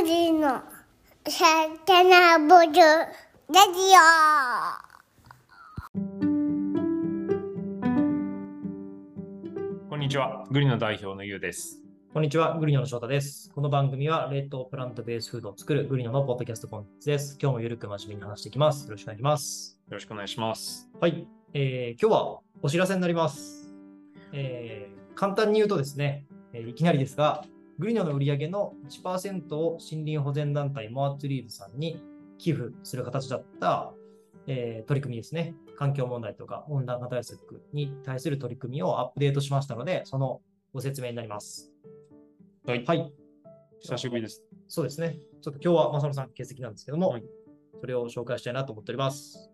グリのサタナボルラジこんにちは。グリの代表のゆうです。こんにちは、グリノの翔太です。この番組は冷凍プラントベースフードを作るグリノのポッドキャストコンテンツです。今日もゆるく真面目に話していきます。よろしくお願いします。よろしくお願いします。はい、えー今日はお知らせになります。えー簡単に言うとですね、えーいきなりですが、グリノの売り上げの1%を森林保全団体モアツリーズさんに寄付する形だった、えー取り組みですね。環境問題とか温暖化対策に対する取り組みをアップデートしましたので、そのご説明になります。はい。はい。久しぶりです。そうですね。ちょっと今日は正野さん欠席なんですけども、はいそれを紹介したいなと思っております。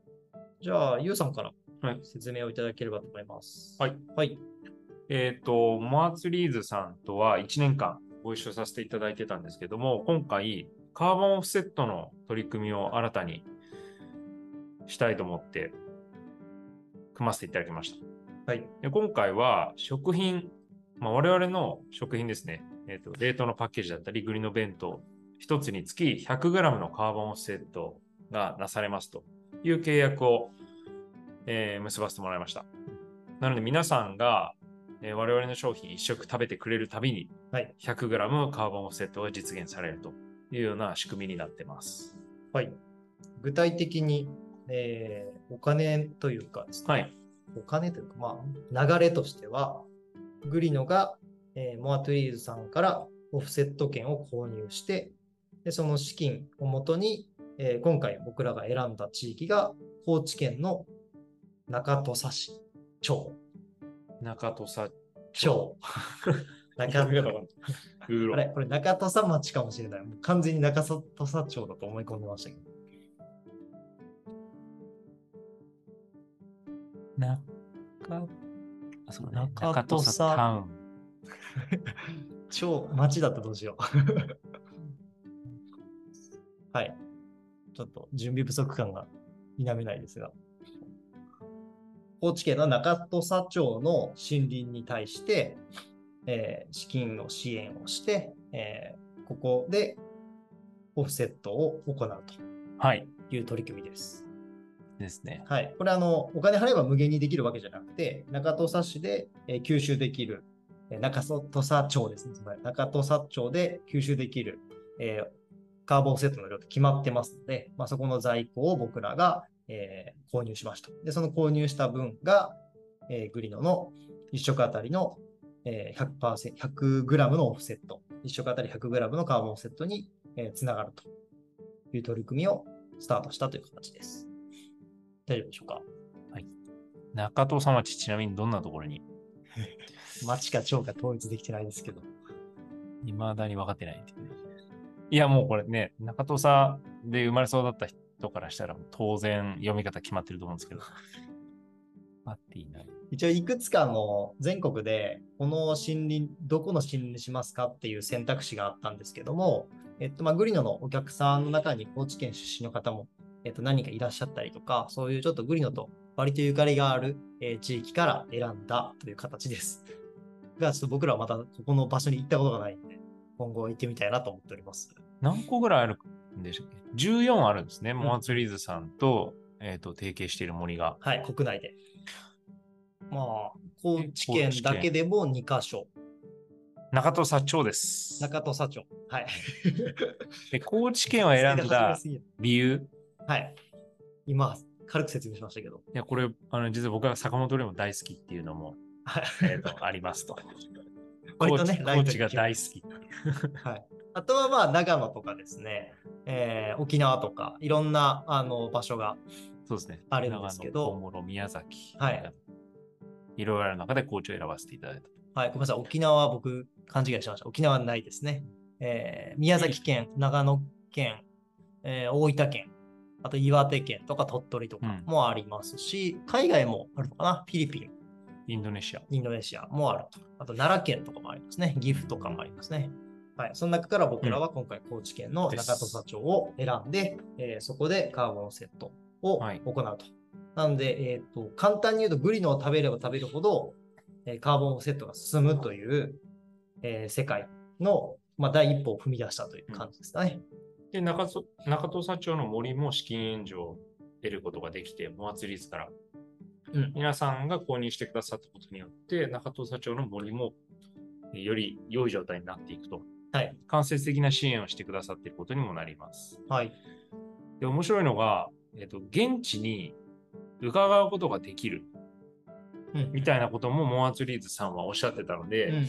じゃあ、ゆうさんからはい説明をいただければと思います。はい。はい。えっ、と、モアツリーズさんとは1年間ご一緒させていただいてたんですけども、今回、カーボンオフセットの取り組みを新たにしたいと思って、組ませていただきました。はい。で今回は食品、まあ、我々の食品ですね、えーと、冷凍のパッケージだったり、グリの弁当、一つにつき 100g のカーボンオフセットがなされますという契約を、えー結ばせてもらいました。なので皆さんが、えー我々の商品一食食べてくれるたびにはい。100g カーボンオフセットが実現されるというような仕組みになってます。はい。具体的に、えーお金というかですね、はい。お金というか、まあ、流れとしては、グリノが、えーモアトゥリーズさんからオフセット券を購入して、でその資金をもとに、えー今回僕らが選んだ地域が高知県の中土佐市町。中土佐町。中あれこれ中土佐町かもしれない。もう完全に中土佐町だと思い込んでましたけど。中あそうね中中土土佐佐タウン。超町だったらどうしよう。はい。ちょっと準備不足感が否めないですが。高知県の中土佐町の森林に対して、えー資金の支援をして、えーここでオフセットを行うはい。という取り組みです。ですね。はい。これあの、お金払えば無限にできるわけじゃなくて、中土佐市で、えー吸収できる、えー中土佐町ですね。つまり中土佐町で吸収できる、えーカーボンセットの量って決まってますので、まあ、そこの在庫を僕らが、えー購入しました。で、その購入した分が、えーグリノの1食あたりの、えー、100%、100g のオフセット、1食あたり 100g のカーボンオフセットに、えーつながるという取り組みをスタートしたという形です。大丈夫でしょうか？中戸様町、ちなみにどんなところに？町か町か統一できてないですけど。未だに分かってないいや、もうこれね、中戸さで生まれそうだった人からしたら、当然読み方決まってると思うんですけど。あっていない。一応いくつかの全国でこの森林、どこの森林にしますかっていう選択肢があったんですけども、えっと、まあ、グリノのお客さんの中に高知県出身の方も、えっと、何人かいらっしゃったりとか、そういうちょっとグリノと割とゆかりがある、えー地域から選んだという形です。が、ちょっと僕らはまたここの場所に行ったことがないんで、今後行ってみたいなと思っております。何個ぐらいあるんでしたっけ ?14 あるんですね。モアツリーズさんと、えっ、と、提携している森が。はい、国内で。まあ、高知県だけでも2カ所。中戸佐町です。中土佐町。はい。で高知県を選んだ理由？はい。今、軽く説明しましたけど。いや、これ、あの、実は僕は坂本龍も大好きっていうのも、はいえーとありますと。割とね高知が大好き。はい。あとはまあ、長野とかですね、えー沖縄とか、いろんなあの場所が、そうですね。あるんですけど小諸、宮崎。はい。いろいろある中で高知を選ばせていただいた。はい、ごめんなさい、沖縄は僕、勘違いしました。沖縄はないですね。えー宮崎県、長野県、えー大分県、あと岩手県とか鳥取とかうんもありますし、海外もあるのかな？フィリピン、インドネシア。インドネシアもあると。あと奈良県とかもありますね。岐阜とかもありますね。はい。その中から僕らは今回高知県の中土佐町を選んで、えーそこでカーボンセットをはい行うと。なので、えっ、と、簡単に言うとグリノを食べれば食べるほど、えーカーボンセットが進むという、えー世界のまあ、第一歩を踏み出したという感じですかね。で、中曽中戸社長の森も資金援助を得ることができて、モアツリーズから。うん皆さんが購入してくださったことによって、中戸社長の森もえーより良い状態になっていくと。はい。間接的な支援をしてくださっていることにもなります。はい。で、面白いのが、えっ、と、現地に伺うことができるうんみたいなこともモアツリーズさんはおっしゃってたので、うん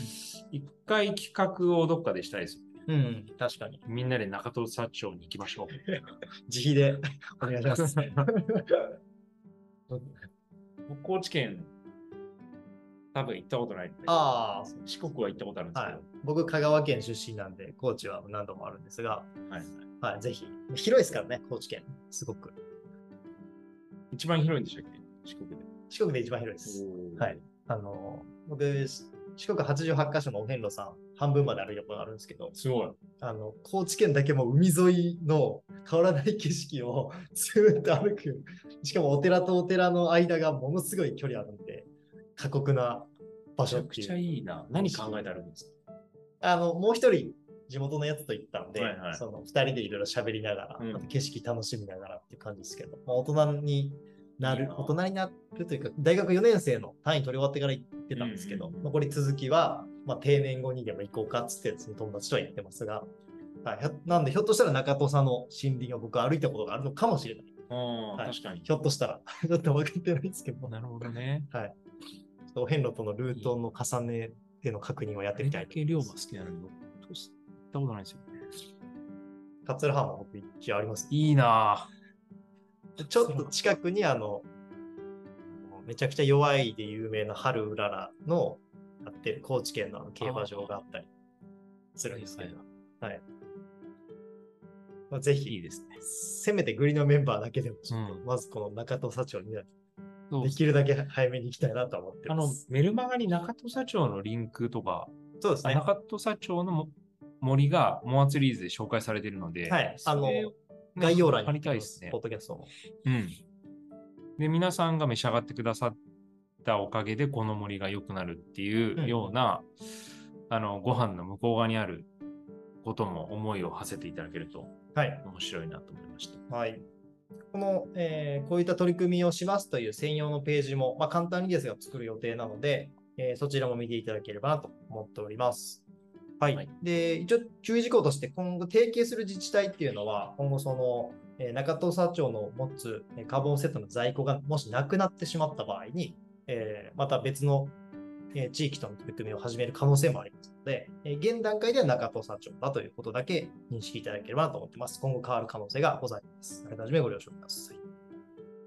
一回企画をどっかでしたいです。うん、うん、確かに。みんなで中戸社長に行きましょう。自費でお願いします。僕高知県、多分行ったことないああ、四国は行ったことあるんですけど、はい。僕、香川県出身なんで、高知は何度もあるんですが、はいはい、ぜひ。広いですからね、高知県。すごく。一番広いんでしたっけ？四国で。四国で一番広いです。はい。あの、僕、四国88カ所のお遍路さん、半分まで歩いたことがあるんですけど、すごい。あの、高知県だけも海沿いの変わらない景色を ずーっと歩く。しかもお寺とお寺の間がものすごい距離あるんで、過酷な場めちゃくちゃ所っていう。いいな。何考えてあるんですか？あの、もう一人、地元のやつと行ったんで、はいはいその二人でいろいろ喋りながら、うんあと景色楽しみながらっていう感じですけど、まあ、大人にないる大人になるというか、大学4年生の単位取り終わってから行ってたんですけど、うんうんうん残り続きは、まあ、定年後にでも行こうかっつって、その友達とは言ってますが、はい、なんで、ひょっとしたら中戸さんの森林を僕は歩いたことがあるのかもしれない。はい確かに。ひょっとしたら、ちょっと分かってないですけど、なるほどね。はい。お遍路とのルートの重ねでの確認をやってみたいとあれだけ龍馬好きなのに、僕行ったことないですよね。桂浜僕一応あります。いいなちょっと近くにあの、めちゃくちゃ弱いで有名な春うららのやってる高知県の競馬場があったりするんですけど、はい。まあ、ぜいいひ、ですね。せめてグリのメンバーだけでも、ちょっとうんまずこの中戸社長にそうできるだけ早めに行きたいなと思ってあのます。、メルマガに中戸社長のリンクとか、そうですね。中戸社長のも森がモアツリーズで紹介されているので、はいあの概要欄に貼りたいですねポ。ッドキャストの。うん。で、皆さんが召し上がってくださったおかげで、この森が良くなるっていうような、あの、ご飯の向こう側にあることも思いを馳せていただけるとはい。面白いなと思いました。はい。この、えーこういった取り組みをしますという専用のページも、まあ、簡単にですが作る予定なので、えーそちらも見ていただければなと思っております。はい。はいで、一応注意事項として今後提携する自治体っていうのは、今後その、えー中戸社長の持つえーカーボンセットの在庫がもしなくなってしまった場合に、えーまた別の、えー地域との取り組みを始める可能性もありますので、えー現段階では中戸社長だということだけ認識いただければなと思ってます。今後変わる可能性がございます。あらかじめご了承ください。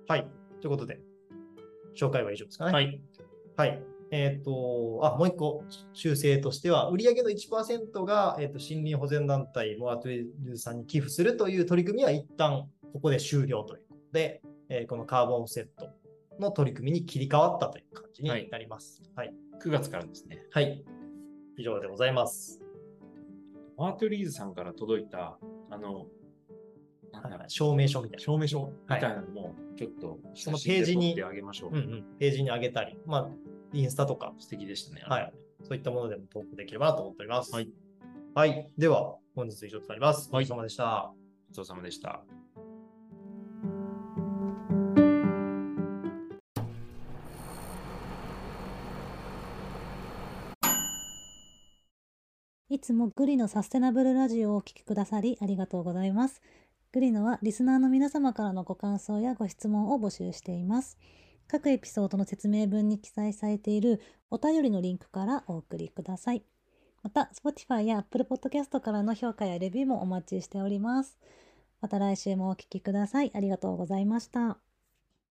はい。ということで、紹介は以上ですかね。はい。はい。えっ、と、あ、もう一個修正としては、売上の1%が、えー、と森林保全団体モアトゥエルさんに寄付するという取り組みは一旦ここで終了ということで、えーこのカーボンオフセットの取り組みに切り替わったという感じになります。はい。9月からですね。はい。以上でございます。マートリーズさんから届いた、あの、なんだろう証明書みたいな。証明書みはいたいなのも、ちょっと、そのページに。ページに上げたり、まあ、インスタとか、素敵でしたね。はい。そういったものでも投稿できればなと思っております。はい。はい。では、本日以上となります。はいお疲れ様でした。ごちそうさまでした。いつもグリのサステナブルラジオをお聞きくださりありがとうございます。グリノはリスナーの皆様からのご感想やご質問を募集しています。各エピソードの説明文に記載されているお便りのリンクからお送りください。また、Spotify や Apple Podcast からの評価やレビューもお待ちしております。また来週もお聞きください。ありがとうございました。